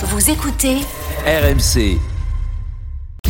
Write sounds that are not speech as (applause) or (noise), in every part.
Vous écoutez RMC.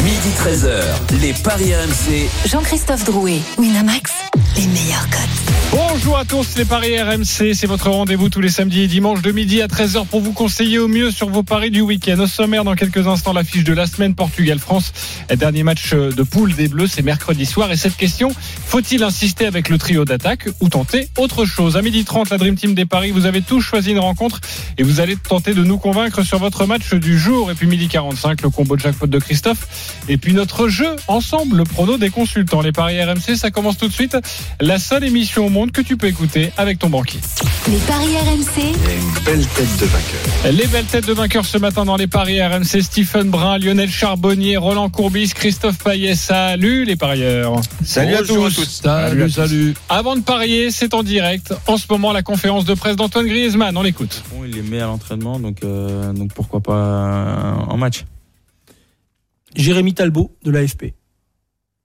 Midi 13h, les Paris RMC. Jean-Christophe Drouet, Winamax, les meilleurs cotes. Bonjour à tous les paris RMC, c'est votre rendez-vous tous les samedis et dimanches de midi à 13h pour vous conseiller au mieux sur vos paris du week-end. Au sommaire dans quelques instants l'affiche de la semaine Portugal-France. Dernier match de poule des Bleus, c'est mercredi soir et cette question, faut-il insister avec le trio d'attaque ou tenter autre chose? À midi 30, la Dream Team des paris, vous avez tous choisi une rencontre et vous allez tenter de nous convaincre sur votre match du jour et puis midi 45, le combo de jackpot de Christophe et puis notre jeu ensemble, le prono des consultants. Les paris RMC, ça commence tout de suite. La seule émission au monde que tu peux écouter avec ton banquier. Les paris RMC, une belle tête de vainqueur. Les belles têtes de vainqueurs ce matin dans les paris RMC, Stephen Brun, Lionel Charbonnier, Roland Courbis, Christophe Payet. Salut les parieurs. Salut à tous. Salut, salut. Avant de parier, c'est en direct. En ce moment, la conférence de presse d'Antoine Griezmann. On l'écoute. Bon, il est met à l'entraînement, donc, euh, donc pourquoi pas en match. Jérémy Talbot de l'AFP.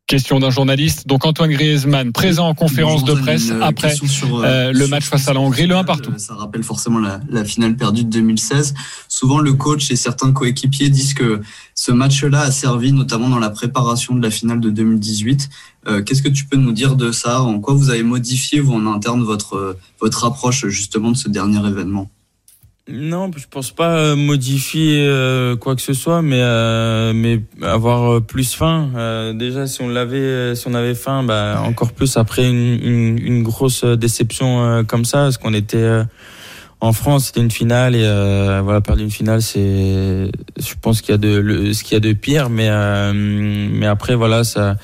Question d'un journaliste. Donc Antoine Griezmann, présent en conférence de presse une, euh, après sur, euh, euh, le sur match ce face à la Hongrie, le 1 partout. Ça rappelle forcément la, la finale perdue de 2016. Souvent, le coach et certains coéquipiers disent que ce match-là a servi notamment dans la préparation de la finale de 2018. Euh, Qu'est-ce que tu peux nous dire de ça? En quoi vous avez modifié, vous, en interne, votre, votre approche justement de ce dernier événement? Non, je pense pas euh, modifier euh, quoi que ce soit, mais euh, mais avoir euh, plus faim. Euh, déjà, si on l'avait, si on avait faim, bah encore plus après une, une, une grosse déception euh, comme ça, parce qu'on était euh, en France, c'était une finale et euh, voilà, perdre une finale, c'est, je pense qu'il y a de le- ce qu'il y a de pire, mais euh, mais après voilà, ça.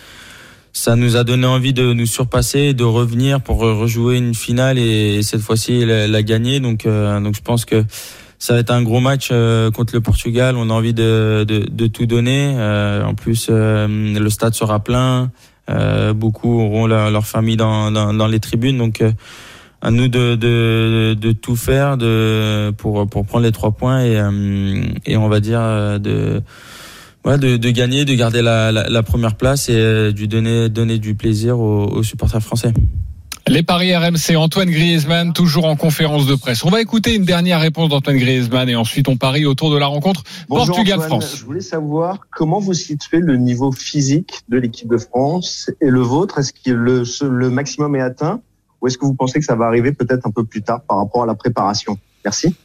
Ça nous a donné envie de nous surpasser, de revenir pour rejouer une finale et, cette fois-ci la, la gagner. Donc, euh, donc je pense que ça va être un gros match euh, contre le Portugal. On a envie de, de, de tout donner. Euh, en plus, euh, le stade sera plein. Euh, beaucoup auront leur, leur famille dans, dans, dans les tribunes. Donc, euh, à nous de, de, de tout faire de, pour, pour prendre les trois points et, et on va dire de Ouais, de, de gagner, de garder la, la, la première place et euh, de donner, donner du plaisir aux, aux supporters français. Les paris RMC, Antoine Griezmann, toujours en conférence de presse. On va écouter une dernière réponse d'Antoine Griezmann et ensuite on parie autour de la rencontre Bonjour Portugal-France. Antoine. Je voulais savoir comment vous situez le niveau physique de l'équipe de France et le vôtre. Est-ce que le, le maximum est atteint ou est-ce que vous pensez que ça va arriver peut-être un peu plus tard par rapport à la préparation? Merci.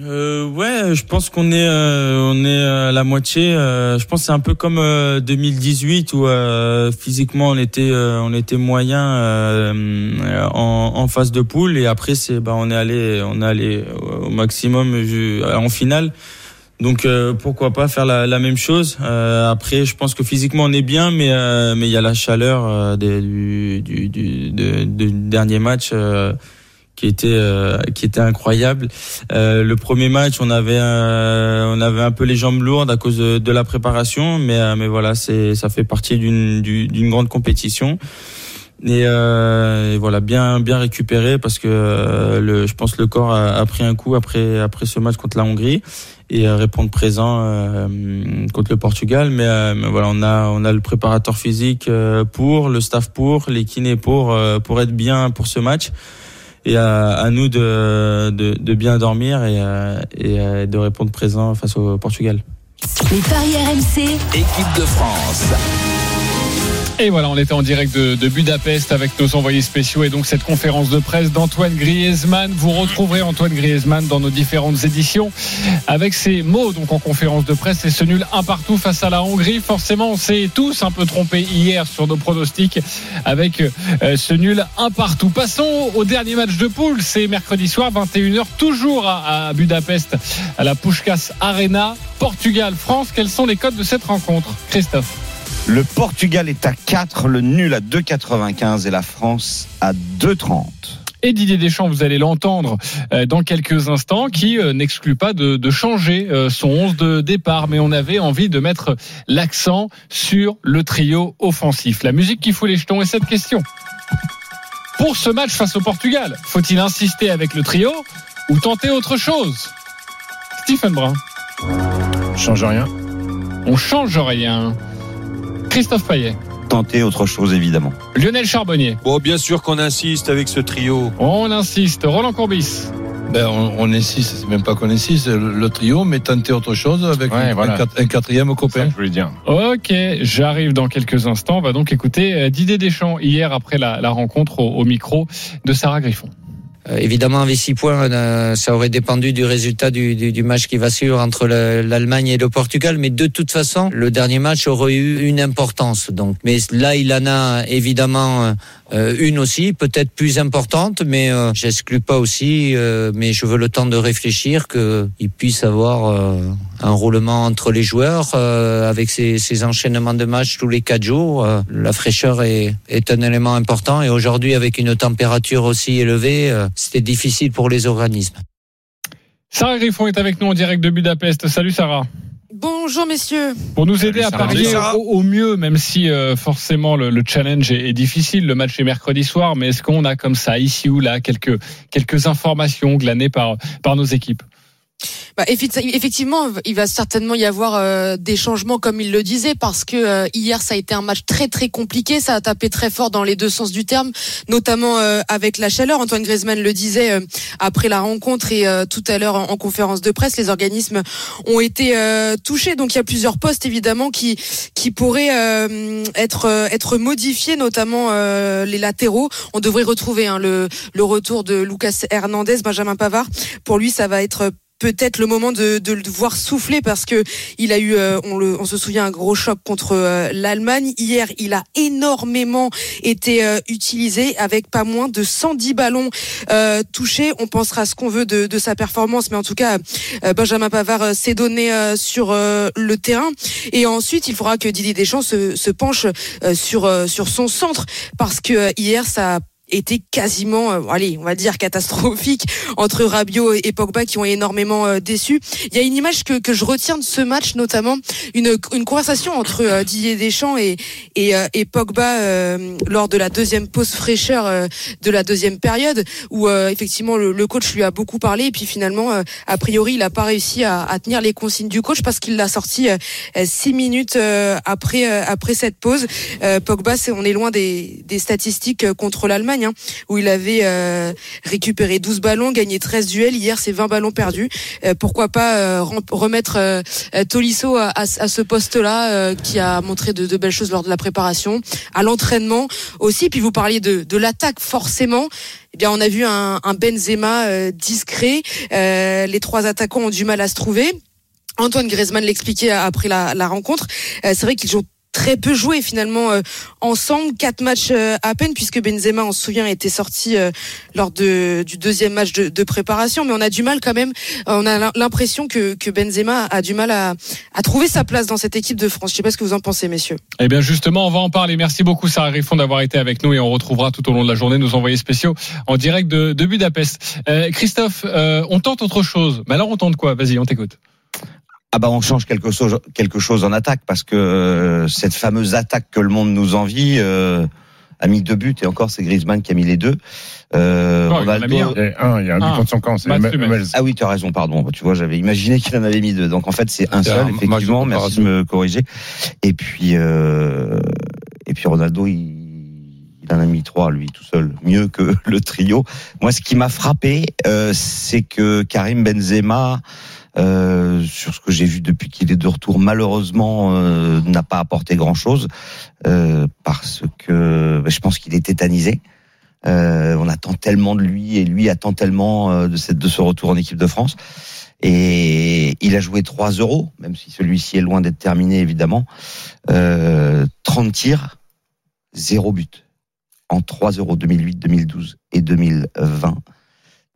Euh, ouais, je pense qu'on est euh, on est à la moitié. euh, je pense c'est un peu comme euh, 2018 où euh, physiquement on était euh, on était moyen euh, en, en phase de poule et après c'est bah on est allé on est allé au maximum en finale. Donc euh, pourquoi pas faire la, la même chose. Euh, après, je pense que physiquement on est bien, mais euh, mais il y a la chaleur euh, du, du, du, du dernier match euh, qui était euh, qui était incroyable. Euh, le premier match, on avait euh, on avait un peu les jambes lourdes à cause de, la préparation, mais euh, mais voilà, c'est ça fait partie d'une du- d'une grande compétition. Et, euh, et voilà, bien bien récupéré parce que euh, le, je pense le corps a, a pris un coup après après ce match contre la Hongrie et répondre présent contre le Portugal. Mais, mais voilà, on a on a le préparateur physique pour, le staff pour, les kinés pour pour être bien pour ce match. Et à, à nous de, de, de bien dormir et, euh, et euh, de répondre présent face au Portugal. Les paris RMC, Équipe de France. Et voilà, on était en direct de, Budapest avec nos envoyés spéciaux et donc cette conférence de presse d'Antoine Griezmann. Vous retrouverez Antoine Griezmann dans nos différentes éditions avec ses mots donc en conférence de presse et ce nul un partout face à la Hongrie. Forcément, on s'est tous un peu trompés hier sur nos pronostics avec euh, ce nul un partout. Passons au dernier match de poule. C'est mercredi soir, 21h, toujours à, à Budapest, à la Pushkas Arena. Portugal, France, quels sont les codes de cette rencontre? Christophe Le Portugal est à 4, le nul à 2,95 et la France à 2,30. et Didier Deschamps, vous allez l'entendre euh, dans quelques instants, qui euh, n'exclut pas de, de changer euh, son 11 de départ, mais on avait envie de mettre l'accent sur le trio offensif. La musique qui fout les jetons est cette question. Pour ce match face au Portugal, faut-il insister avec le trio ou tenter autre chose? Stephen Brun, Change rien. on change rien. Christophe Payet, Tenter autre chose, évidemment. Lionel Charbonnier, Bon, bien sûr qu'on insiste avec ce trio. on insiste. Roland Courbis, Ben, on, on est six, c'est même pas qu'on est six, le, le trio, mais tenter autre chose avec Ouais, un, voilà. un quat- un quatrième ça copain. que je voulais dire. Ok, j'arrive dans quelques instants. On va donc écouter euh, Didier Deschamps hier après la, la rencontre au, au micro de Sarah Griffon. Euh, évidemment, avec six points, euh, ça aurait dépendu du résultat du, du, match qui va suivre entre le- l'Allemagne et le Portugal. Mais de toute façon, le dernier match aurait eu une importance. Donc, mais là, il en a évidemment euh, une aussi, peut-être plus importante, mais euh, j'exclus pas aussi. euh, mais je veux le temps de réfléchir qu'il puisse avoir euh, un roulement entre les joueurs euh, avec ces, ces enchaînements de matchs tous les quatre jours. euh, la fraîcheur est, est un élément important et aujourd'hui, avec une température aussi élevée, c'était difficile pour les organismes. Sarah Griffon est avec nous en direct de Budapest. Salut Sarah. Bonjour messieurs. Pour nous aider à parier au, au mieux, même si euh, forcément le, le challenge est, est difficile, le match est mercredi soir, mais est-ce qu'on a comme ça, ici ou là, quelques, quelques informations glanées par, par nos équipes? Bah, effectivement, il va certainement y avoir euh, des changements comme il le disait parce que euh, hier ça a été un match très très compliqué, ça a tapé très fort dans les deux sens du terme, notamment euh, avec la chaleur. Antoine Griezmann le disait après la rencontre et tout à l'heure en, en conférence de presse, les organismes ont été touchés. Donc il y a plusieurs postes évidemment qui qui pourraient être être modifiés, notamment les latéraux. On devrait retrouver hein, le le retour de Lucas Hernandez, Benjamin Pavard. Pour lui, ça va être peut-être le moment de, de le voir souffler parce que il a eu, euh, on, le, on se souvient, un gros choc contre euh, l'Allemagne. Hier, il a énormément été euh, utilisé avec pas moins de 110 ballons euh, touchés. On pensera ce qu'on veut de, de sa performance, mais en tout cas, euh, Benjamin Pavard s'est donné sur le terrain. Et ensuite, il faudra que Didier Deschamps se, se penche sur sur son centre parce que hier, ça a été quasiment, euh, allez, on va dire catastrophique entre Rabiot et Pogba qui ont énormément euh, déçu. Il y a une image que, que je retiens de ce match, notamment une, une conversation entre euh, Didier Deschamps et, et, euh, et Pogba lors de la deuxième pause fraîcheur de la deuxième période, où effectivement le, le coach lui a beaucoup parlé et puis finalement, a priori, il n'a pas réussi à, à tenir les consignes du coach parce qu'il l'a sorti six minutes après après cette pause. Pogba, c'est on est loin des, des statistiques contre l'Allemagne, hein, où il avait euh, récupéré 12 ballons, gagné 13 duels. Hier, c'est 20 ballons perdus. Euh, pourquoi pas euh, rem- remettre euh, Tolisso à, à- ce poste-là, euh, qui a montré de, de belles choses lors de la préparation, à l'entraînement aussi. Puis vous parliez de, de l'attaque, forcément. Eh bien, on a vu un, un Benzema discret. Les trois attaquants ont du mal à se trouver. Antoine Griezmann l'expliquait après la, la rencontre. Euh, c'est vrai qu'ils ont très peu joué finalement euh, ensemble, quatre matchs euh, à peine puisque Benzema, on se souvient, était sorti euh, lors de, du deuxième match de, de préparation, mais on a du mal quand même. on a l'impression que, que Benzema a du mal à, à trouver sa place dans cette équipe de France. Je sais pas ce que vous en pensez, messieurs. Eh bien justement, on va en parler. Merci beaucoup Sarah Griffon d'avoir été avec nous et on retrouvera tout au long de la journée nos envoyés spéciaux en direct de, de Budapest. Euh, Christophe, euh, on tente autre chose. Mais alors on tente quoi? Vas-y, on t'écoute. Ah bah on change quelque chose, quelque chose en attaque parce que euh, cette fameuse attaque que le monde nous envie euh, a mis deux buts et encore c'est Griezmann qui a mis les deux. Euh, Non, il en a Ronaldo- mis un. Et un, il y a un but Ah, contre son camp. Ah oui, tu as raison, pardon. Tu vois, j'avais imaginé qu'il en avait mis deux. Donc en fait, c'est un C'est seul, un effectivement. Merci de me corriger. Et puis, euh, et puis Ronaldo, il, il en a mis trois lui tout seul, mieux que le trio. Moi, ce qui m'a frappé, euh, c'est que Karim Benzema. Euh, sur ce que j'ai vu depuis qu'il est de retour, malheureusement, euh, n'a pas apporté grand-chose euh, parce que ben, je pense qu'il est tétanisé. Euh, on attend tellement de lui et lui attend tellement euh, de, cette, de ce retour en équipe de France. Et il a joué 3 euros, même si celui-ci est loin d'être terminé évidemment. Euh, 30 tirs, 0 but en 3 euros 2008, 2012 et 2020.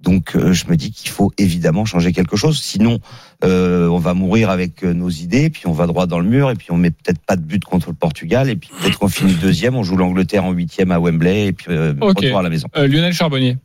Donc euh, je me dis qu'il faut évidemment changer quelque chose, sinon euh, on va mourir avec euh, nos idées, puis on va droit dans le mur, et puis on met peut-être pas de but contre le Portugal, et puis peut-être qu'on finit deuxième, on joue l'Angleterre en huitième à Wembley, et puis euh, Ok. retour à la maison. Euh, Lionel Charbonnier.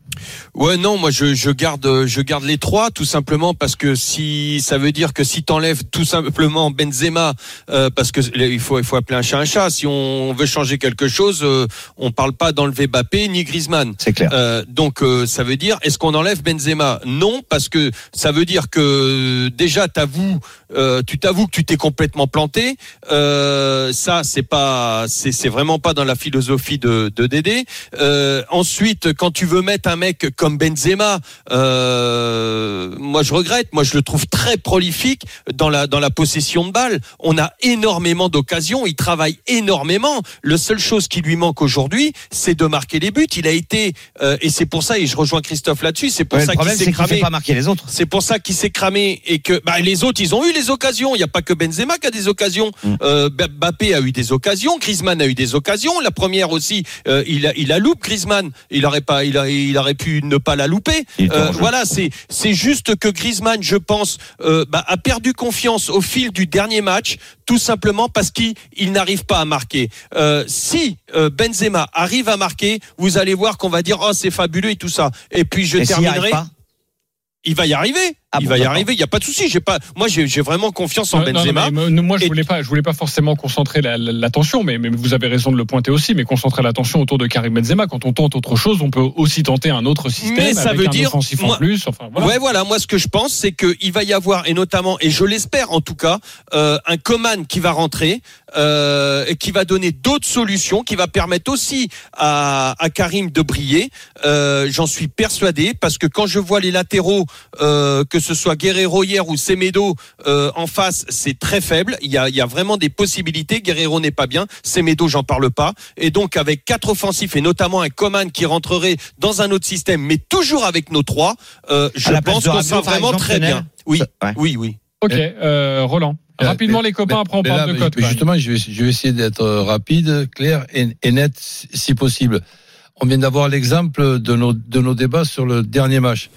Ouais, non, moi je, je garde je garde les trois tout simplement parce que si ça veut dire que si t'enlèves tout simplement Benzema euh, parce que il faut il faut appeler un chat un chat. Si on veut changer quelque chose, euh, on parle pas d'enlever Mbappé ni Griezmann. C'est clair. Euh, donc euh, ça veut dire est-ce qu'on enlève Benzema? Non, parce que ça veut dire que déjà t'avoues, euh, tu t'avoues que tu t'es complètement planté. Euh, ça, c'est pas, c'est c'est vraiment pas dans la philosophie de, de Dédé. Euh, ensuite, quand tu veux mettre un mec comme Benzema, euh, moi je regrette. Moi, je le trouve très prolifique dans la dans la possession de balle. On a énormément d'occasions. Il travaille énormément. Le seule chose qui lui manque aujourd'hui, c'est de marquer les buts. Il a été euh, et c'est pour ça et je rejoins Christophe là-dessus. C'est pour Ouais, ça qu'il s'est cramé. fait pas marquer les autres. C'est pour ça qu'il s'est cramé et que bah, les autres, ils ont eu les occasions. Il n'y a pas que Benzema qui a des occasions. Mm. Euh, Mbappé a eu des occasions. Griezmann a eu des occasions. La première aussi, euh, il a, il a loupé Griezmann. Il aurait pas, il, a, il aurait pu ne pas la louper. Euh, voilà, c'est c'est juste que Griezmann, je pense, euh, bah, a perdu confiance au fil du dernier match, tout simplement parce qu'il il n'arrive pas à marquer. Euh, si euh, Benzema arrive à marquer, vous allez voir qu'on va dire oh c'est fabuleux et tout ça. Et puis je Et terminerai. Il va y arriver. Ah il bon, va y arriver. Il y a pas de souci. J'ai pas. Moi, j'ai vraiment confiance en Non, non, Benzema. mais moi, moi, je Et- voulais pas, je voulais pas forcément concentrer la- la- l'attention, mais, mais vous avez raison de le pointer aussi, mais concentrer l'attention autour de Karim Benzema. Quand on tente autre chose, on peut aussi tenter un autre système Mais ça avec veut un dire- offensif en moi- plus. Enfin, voilà. Ouais, voilà. Moi, ce que je pense, c'est qu'il va y avoir, et notamment, et je l'espère en tout cas, euh, un Coman qui va rentrer, euh, et qui va donner d'autres solutions, qui va permettre aussi à, à Karim de briller. Euh, J'en suis persuadé, parce que quand je vois les latéraux, euh, que ce soit Guerrero hier ou Semedo euh, en face, c'est très faible. Il y a, il y a vraiment des possibilités. Guerrero n'est pas bien. Semedo, j'en parle pas. Et donc, avec quatre offensifs et notamment un Coman qui rentrerait dans un autre système, mais toujours avec nos trois, euh, je pense qu'on sera vraiment exemple, très bien. Oui, Ouais. oui, oui. Ok, euh, Roland. Rapidement mais- les copains, mais- après on mais parle là, de cote. même. Justement, je vais, je vais essayer d'être rapide, clair et, et net si possible. On vient d'avoir l'exemple de nos, de nos débats sur le dernier match.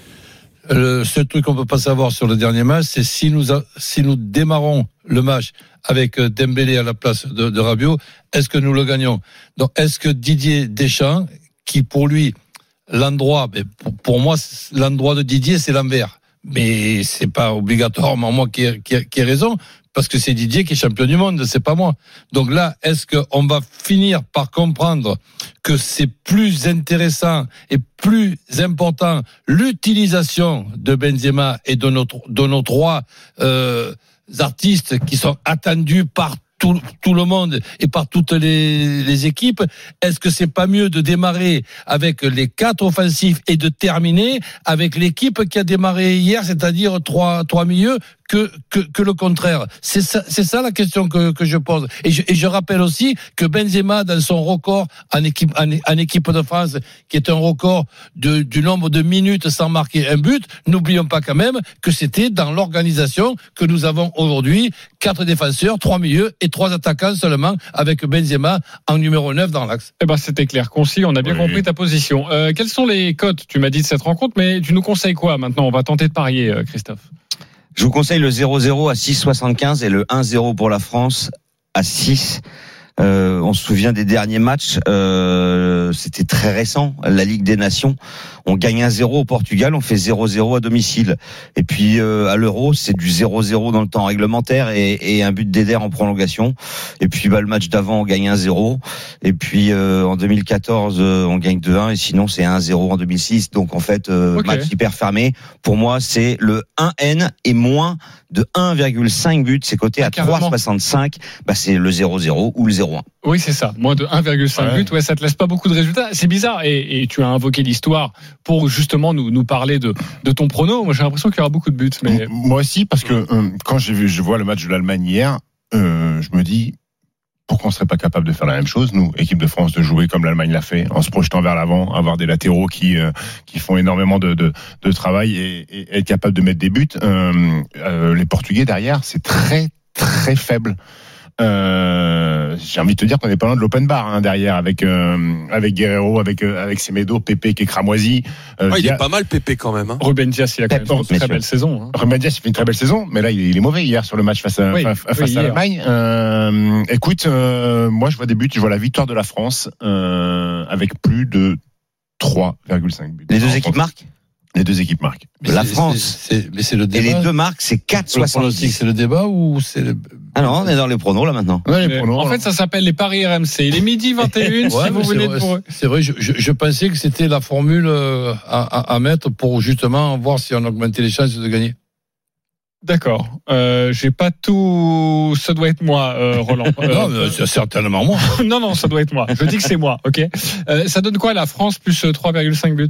Seul truc qu'on peut pas savoir sur le dernier match, c'est si nous, si nous démarrons le match avec euh, Dembélé à la place de, de est-ce que nous le gagnons? Donc, est-ce que Didier Deschamps, qui pour lui, l'endroit, mais pour, pour moi, l'endroit de Didier, c'est l'envers? Mais c'est pas obligatoirement moi qui qui ai raison, parce que c'est Didier qui est champion du monde, c'est pas moi. Donc là, est-ce qu'on va finir par comprendre que c'est plus intéressant et plus important l'utilisation de Benzema et de nos, trois euh, artistes qui sont attendus par tout, tout le monde et par toutes les, les équipes, est-ce que c'est pas mieux de démarrer avec les quatre offensifs et de terminer avec l'équipe qui a démarré hier, c'est-à-dire trois, trois milieux, que, que, que le contraire C'est ça, la question que, que je pose. Et je, et je rappelle aussi que Benzema, dans son record en équipe, en, en équipe de France, qui est un record de, du nombre de minutes sans marquer un but, n'oublions pas quand même que c'était dans l'organisation que nous avons aujourd'hui quatre défenseurs, trois milieux et trois attaquants seulement, avec Benzema en numéro 9 dans l'axe. Eh ben, c'était clair, concis, on a bien Oui. compris ta position. Euh, quelles sont les cotes? Tu m'as dit de cette rencontre, mais tu nous conseilles quoi maintenant? On va tenter de parier, euh, Christophe. Je vous conseille le 0-0 à 6,75 et le 1-0 pour la France à 6. Euh, on se souvient des derniers matchs, euh, c'était très récent, la Ligue des Nations. On gagne 1-0 au Portugal, on fait 0-0 à domicile. Et puis euh, à l'Euro, c'est du 0-0 dans le temps réglementaire et, et un but d'Eder en prolongation. Et puis bah, le match d'avant, on gagne 1-0. Et puis euh, en 2014, euh, on gagne 2-1 et sinon c'est 1-0 en 2006. Donc en fait, euh, match hyper fermé. Pour moi, c'est le 1N et moins de 1,5 buts. C'est coté Ah, à carrément. 3,65. Bah, c'est le 0-0 ou le 0-1. Oui, c'est ça. Moins de 1,5 Ouais. but. Ouais, ça te laisse pas beaucoup de résultats. C'est bizarre. Et, et tu as invoqué l'histoire pour justement nous, nous parler de, de ton prono. Moi, j'ai l'impression qu'il y aura beaucoup de buts. Mais Moi aussi, parce que euh, quand j'ai vu, je vois le match de l'Allemagne hier, euh, je me dis pourquoi on serait pas capable de faire la même chose, nous, équipe de France, de jouer comme l'Allemagne l'a fait, en se projetant vers l'avant, avoir des latéraux qui euh, qui font énormément de, de, travail et, et être capable de mettre des buts. Euh, euh, les Portugais derrière, c'est très très faible. Euh, j'ai envie de te dire qu'on est pas loin de l'open bar hein, derrière avec euh, avec Guerrero, avec euh, avec Semedo, Pépé qui est cramoisi. Euh, Ah, il Dia- est pas mal Pépé quand même. hein. Ruben Dias, il a quand même fait une très belle saison. hein. Ruben Dias, il fait une très belle saison, mais là, il est, il est mauvais hier sur le match face à, Oui, fa- face oui, à hier. l'Allemagne. Euh, écoute, euh, moi, je vois des buts, je vois la victoire de la France euh, avec plus de 3,5 buts. Les deux équipes marquent? Les deux équipes marquent. Mais La France. Mais c'est le Et débat. les deux marques, c'est Le pronostic, 4,70. c'est le débat ou c'est le... Ah non, on est dans les pronos là maintenant. Ouais, les Mais pronos, en fait, ça s'appelle les paris RMC. Il est midi 21 (laughs) Ouais, si vous venez vrai, pour eux. C'est vrai, je, je, je pensais que c'était la formule euh, à, à, à mettre pour justement voir si on augmentait les chances de gagner. D'accord. Euh, J'ai pas tout. Ça doit être moi, euh, Roland. (laughs) Euh, Non, mais c'est certainement moi. (laughs) non, non, ça doit être moi. Je dis que c'est moi. Ok. Euh, ça donne quoi la France plus euh, 3,5 buts?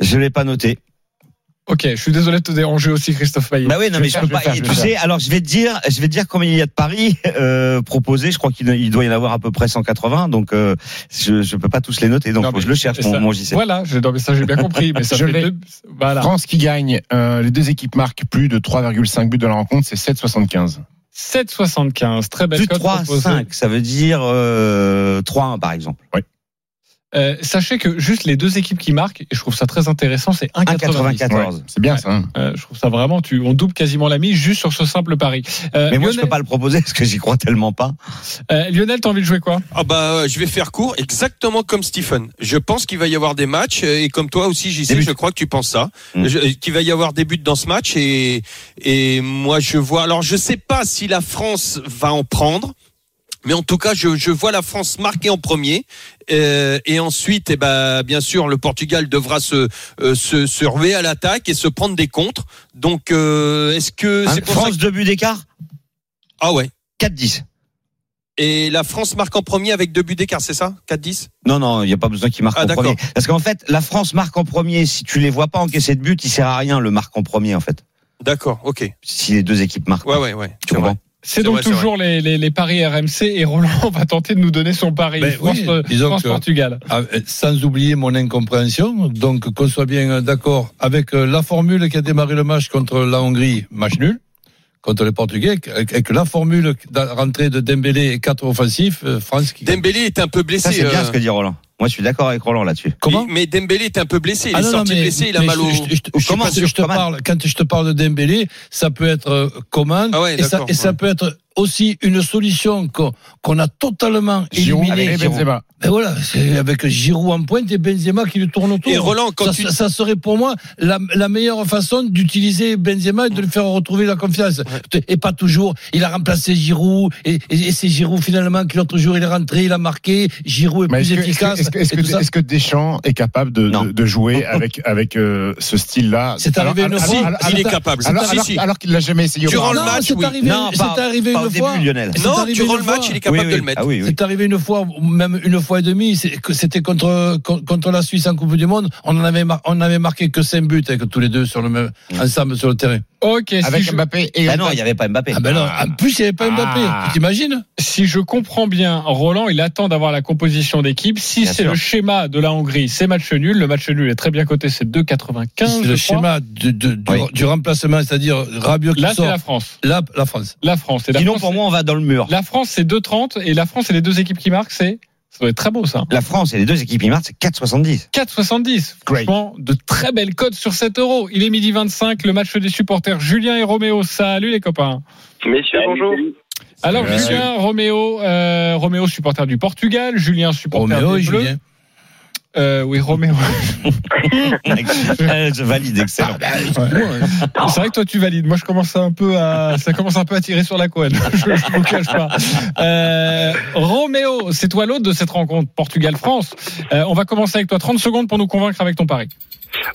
Je l'ai pas noté. Ok. Je suis désolé de te déranger aussi, Christophe Payet. Bah oui, non, Je mais je faire, peux je pas. faire, tu faire. sais, alors je vais te dire, je vais te dire combien il y a de paris euh, proposés. Je crois qu'il il doit y en avoir à peu près 180. Donc euh, je je peux pas tous les noter. Donc Non, faut je le cherche mon, mon JC. Voilà. j'ai- non, mais ça j'ai bien compris. Mais (laughs) ça Je fait deux. Voilà. France qui gagne, euh, les deux équipes marquent plus de 3,5 buts de la rencontre, c'est 7,75. 7,75. Très belle cote 3 proposée. 5, ça veut dire euh, 3 1 par exemple. Euh, sachez que juste les deux équipes qui marquent, et je trouve ça très intéressant, c'est 1,90. 1,94. C'est bien ça. hein. Euh, je trouve ça vraiment, tu, on double quasiment la mise juste sur ce simple pari. Euh, Mais moi je Lionel, peux pas le proposer parce que j'y crois tellement pas. euh, Lionel, t'as envie de jouer quoi? Ah bah euh, je vais faire court, exactement comme Stephen. Je pense qu'il va y avoir des matchs euh, et comme toi aussi j'y sais, je crois que tu penses ça, Mm. Je- qu'il va y avoir des buts dans ce match et et moi je vois. Alors je sais pas si la France va en prendre. Mais en tout cas, je, je vois la France marquer en premier, euh, et ensuite, eh ben, bien sûr, le Portugal devra se euh, se, se ruer à l'attaque et se prendre des contres. Donc, euh, est-ce que Hein, c'est pour ça France que- deux buts d'écart, Ah ouais. 4-10. Et la France marque en premier avec deux buts d'écart, c'est ça? 4-10 Non, non, il n'y a pas besoin qu'il marque Ah, en d'accord. premier. Parce qu'en fait, la France marque en premier. Si tu les vois pas encaisser de but, il sert à rien le marque en premier en fait. D'accord, ok. Si les deux équipes marquent. Ouais, ouais, ouais. Tu comprends? C'est donc vrai, toujours les, les, les paris RMC et Roland (laughs) va tenter de nous donner son pari. Ben France, oui, euh, disons France que- Portugal. Ah, euh, Sans oublier mon incompréhension, donc qu'on soit bien euh, d'accord avec euh, la formule qui a démarré le match contre la Hongrie, match nul, contre les Portugais, avec la formule de rentrée de Dembélé et quatre offensifs, France qui. Dembélé est un peu blessé. Ça c'est bien euh, ce que dit Roland. Moi je suis d'accord avec Roland là-dessus. Comment Mais Dembélé est un peu blessé. Il Ah est non, non, sorti mais- blessé, il a mal au. je- je- je- je- Comment quand je te mal. parle, quand je te parle de Dembélé, ça peut être euh, Coman Ah ouais, et, ça, peut être aussi une solution qu'on a totalement Giroud éliminée. et Benzema. Et voilà, avec Giroud en pointe et Benzema qui le tourne autour. Et Roland, quand ça, tu- ça- serait pour moi la, la meilleure façon d'utiliser Benzema et de le faire retrouver la confiance. Et pas toujours. Il a remplacé Giroud et, et, et c'est Giroud finalement qui l'autre jour il est rentré, il a marqué. Giroud est Mais plus efficace. Est-ce que, est-ce et que- tout ça. est-ce que Deschamps est capable de, Non. de, de jouer avec, avec euh, ce style-là? C'est arrivé Alors- une alors- fois. alors- il est capable. Alors, Si, alors- si. alors qu'il l'a jamais essayé Durant le match, c'est oui. arrivé, Non, c'est pas, arrivé pas une au fois. début Lionel. C'est Non, arrivé durant une le fois. match, il est capable Oui, de le mettre. Ah oui, oui. C'est arrivé une fois, même une fois et demie, c'était contre, contre la Suisse en Coupe du Monde. On en avait, mar- on avait marqué que 5 buts avec tous les deux sur le même, ensemble sur le terrain. Ok, si Avec je, Mbappé et Ah non, il n'y avait pas Mbappé. Ah ben non, en plus, il n'y avait pas Mbappé. Ah. Tu t'imagines? si je comprends bien, Roland, il attend d'avoir la composition d'équipe. Si c'est le schéma de la Hongrie, c'est match nul. Le match nul est très bien coté, c'est 2,95. C'est je le crois. schéma de- de- du, Oui. du remplacement, c'est-à-dire Rabiot qui Là, c'est la France. Là, la France. La France. Et la Sinon France, pour moi on va dans le mur. La France, c'est 2,30 et la France et les deux équipes qui marquent, c'est ça doit être très beau ça. La France et les deux équipes qui marquent c'est 4,70. 4,70. Great. Franchement, de très belles cotes sur 7 euros. Il est midi 25, le match des supporters Julien et Roméo. Salut les copains. Messieurs, bonjour. Alors Salut. Julien, Roméo, euh, Roméo supporter du Portugal, Julien supporter Roméo et des Bleus. Julien. Euh, oui, Roméo. (laughs) Je valide, excellent. C'est vrai que toi tu valides. Moi je commence un peu à, ça commence un peu à tirer sur la couenne. (laughs) je, je vous cache pas. Euh, Roméo, c'est toi l'autre de cette rencontre Portugal-France. Euh, on va commencer avec toi. 30 secondes pour nous convaincre avec ton pari.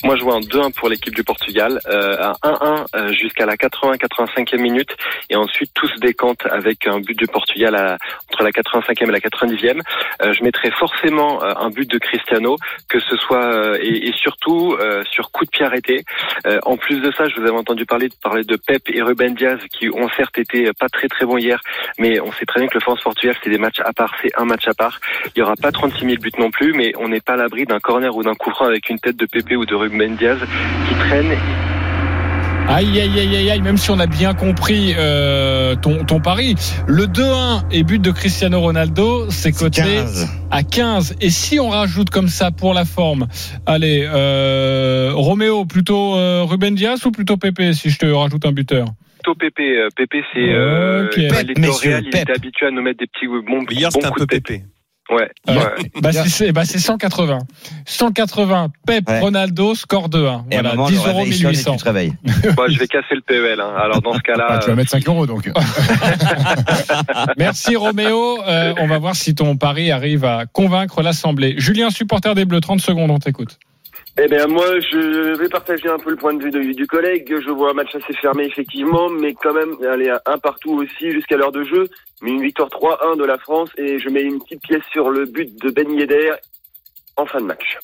Moi, je vois un 2-1 pour l'équipe du Portugal, euh, un 1-1 euh, jusqu'à la 80-85e minute, et ensuite tout se décante avec un but du Portugal à, entre la 85e et la 90e. Euh, je mettrai forcément un but de Cristiano, que ce soit euh, et, surtout euh, sur coup de pied arrêté. Euh, en plus de ça, je vous avais entendu parler de Pep et Ruben Diaz, qui ont certes été pas très très bons hier, mais on sait très bien que le France-Portugal c'est des matchs à part, c'est un match à part. Il y aura pas 36 000 buts non plus, mais on n'est pas à l'abri d'un corner ou d'un coup avec une tête de Pépé ou de Ruben Diaz qui traîne. Aïe, aïe, aïe, aïe, aïe, même si on a bien compris euh, ton, ton pari, le 2-1 et but de Cristiano Ronaldo, c'est coté 15. à 15. Et si on rajoute comme ça pour la forme, allez, euh, Roméo, plutôt euh, Ruben Diaz ou plutôt Pépé, si je te rajoute un buteur? Plutôt Pépé. Euh, Pépé, c'est euh, Ok. il Pep, il était habitué à nous mettre des petits bons, Hier, bons c'était un coups peu de pépé. Ouais. Ouais. bah, c'est- bah, c'est 180. 180, Pep, Ouais. Ronaldo, score 2-1. Et à un Voilà, moment, 10 le euros réveil sonne et 1800. tu te réveilles. Moi, (laughs) je vais casser le PEL. Hein. Alors dans ce cas-là, Ah, tu vas mettre 5 euros donc. (laughs) Merci Roméo. Euh, on va voir si ton pari arrive à convaincre l'Assemblée. Julien, supporter des Bleus, 30 secondes, on t'écoute. Eh bien, moi, je vais partager un peu le point de vue de- du collègue. Je vois un match assez fermé, effectivement, mais quand même, aller à un partout aussi jusqu'à l'heure de jeu. Mais une victoire 3-1 de la France et je mets une petite pièce sur le but de Ben Yedder en fin de match.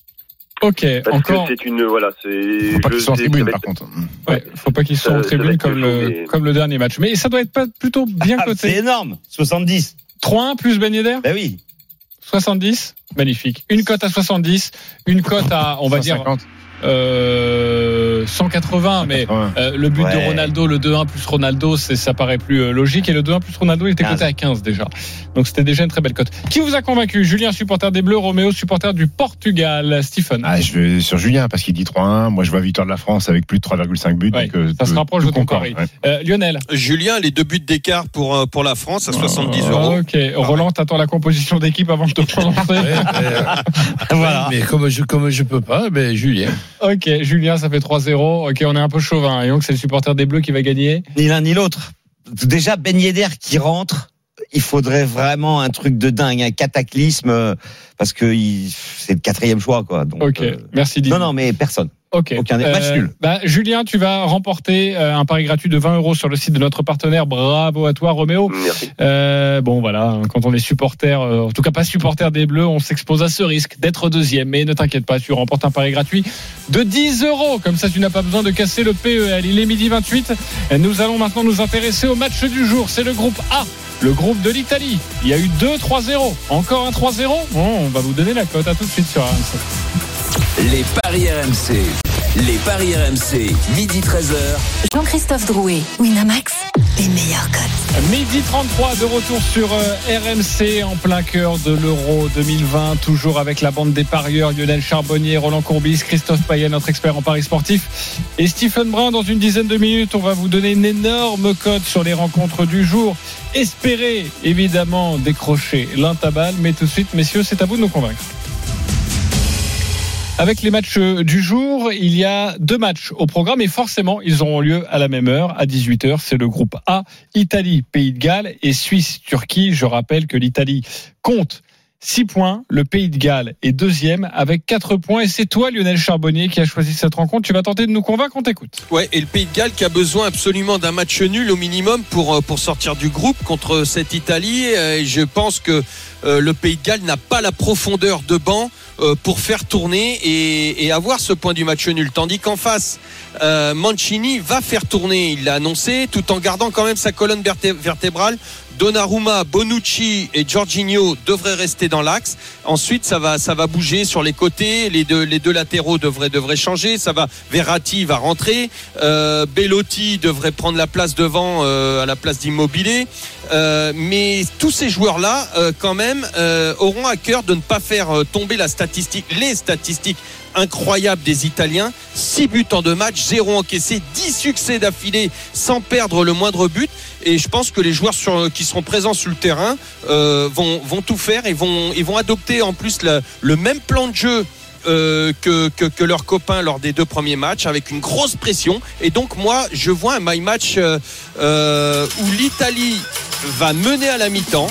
Ok, Parce encore. que c'est une, voilà, c'est. Faut pas je qu'ils soient en tribune, par contre. Ouais, faut pas qu'ils soient Ça- en tribune comme le, mais- comme le dernier match. Mais ça doit être pas plutôt bien coté. Ah, C'est énorme. 70. 3-1 plus Ben Yedder? Ben oui. 70 Magnifique. Une cote à 70, une cote à, on va dire, 150. Euh, 180, mais 180. euh, le but de. Ronaldo, le 2-1 plus Ronaldo, ça paraît plus euh, logique. Et le 2-1 plus Ronaldo, il était 15. coté à 15 déjà. Donc c'était déjà une très belle cote. Qui vous a convaincu? Julien, supporter des Bleus, Roméo, supporter du Portugal, Stephen. Ah, je vais sur Julien parce qu'il dit 3-1. Moi, je vois victoire de la France avec plus de 3,5 buts. Ouais, donc, euh, ça se rapproche de ton concorde, pari. ouais. Euh, Lionel. Julien, les deux buts d'écart pour, euh, pour la France à 70 euros. Ok. Roland, t'attends la composition d'équipe avant de te (laughs) prononcer. Mais, (laughs) Voilà. mais comme je comme je peux pas, ben Julien. Ok, Julien, ça fait 3-0. Ok, on est un peu chauvin. Et donc, c'est le supporter des Bleus qui va gagner. Ni l'un ni l'autre. Déjà, Ben Yedder qui rentre, il faudrait vraiment un truc de dingue, un cataclysme, euh, parce que c'est le quatrième choix, quoi. Donc, Ok, euh, merci Didier. non, non, mais personne. Ok. Aucun des- match nul. bah, Julien, tu vas remporter euh, un pari gratuit de 20 euros sur le site de notre partenaire. Bravo à toi, Roméo. Merci. Euh, bon, voilà, hein, quand on est supporter, euh, en tout cas pas supporter des Bleus, on s'expose à ce risque d'être deuxième. Mais ne t'inquiète pas, tu remportes un pari gratuit de 10 euros. Comme ça, tu n'as pas besoin de casser le PEL. Il est midi 28. Et Nous allons maintenant nous intéresser au match du jour. C'est le groupe A. Le groupe de l'Italie. Il y a eu 2-3-0. Encore un 3-0. Bon, on va vous donner la cote. À tout de suite sur RMC. Les paris RMC. Les paris RMC, midi 13h. Jean-Christophe Drouet, Winamax, les meilleurs cotes. Midi 33 de retour sur euh, RMC en plein cœur de l'Euro 2020, toujours avec la bande des parieurs Lionel Charbonnier, Roland Courbis, Christophe Payet, notre expert en paris sportif, et Stephen Brun. Dans une dizaine de minutes, on va vous donner une énorme cote sur les rencontres du jour. Espérez évidemment décrocher l'intabal, mais tout de suite, messieurs, c'est à vous de nous convaincre. Avec les matchs du jour, il y a deux matchs au programme et forcément, ils auront lieu à la même heure, à 18h. C'est le groupe A, Italie, Pays de Galles et Suisse, Turquie. Je rappelle que l'Italie compte 6 points, le Pays de Galles est deuxième avec 4 points et c'est toi, Lionel Charbonnier, qui a choisi cette rencontre. Tu vas tenter de nous convaincre, on t'écoute. Ouais, et le Pays de Galles qui a besoin absolument d'un match nul au minimum pour, euh, pour sortir du groupe contre cette Italie. Euh, Et je pense que euh, le Pays de Galles n'a pas la profondeur de banc euh, pour faire tourner et, avoir ce point du match nul. Tandis qu'en face, euh, Mancini va faire tourner, il l'a annoncé, tout en gardant quand même sa colonne verté- vertébrale. Donnarumma, Bonucci et Jorginho devraient rester dans l'axe. Ensuite, ça va, ça va bouger sur les côtés. Les deux, les deux latéraux devraient, devraient changer. Ça va, Verratti va rentrer. Euh, Bellotti devrait prendre la place devant, euh, à la place d'Immobilier. Euh, mais tous ces joueurs-là, euh, quand même, euh, auront à cœur de ne pas faire tomber la statistique, les statistiques incroyables des Italiens. 6 buts en deux matchs, 0 encaissé, 10 succès d'affilée sans perdre le moindre but. Et je pense que les joueurs qui seront présents sur le terrain vont, tout faire et vont, adopter en plus le même plan de jeu. Euh, que, que, que leurs copains lors des deux premiers matchs avec une grosse pression et donc moi je vois un my match euh, euh, où l'Italie va mener à la mi-temps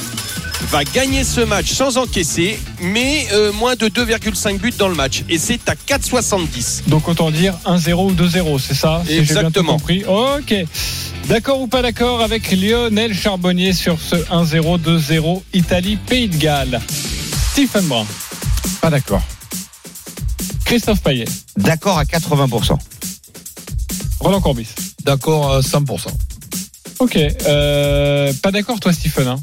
va gagner ce match sans encaisser mais euh, moins de 2,5 buts dans le match et c'est à 4,70 Donc autant dire 1-0 ou 2-0, c'est ça si j'ai bien tout Exactement. compris. Ok. D'accord ou pas d'accord avec Lionel Charbonnier sur ce 1-0, 2-0 Italie-Pays de Galles? Stephen Brun. Pas d'accord. Christophe Payet. D'accord à 80%. Roland Corbis. D'accord à 100%. Ok. Euh, pas d'accord toi Stephen hein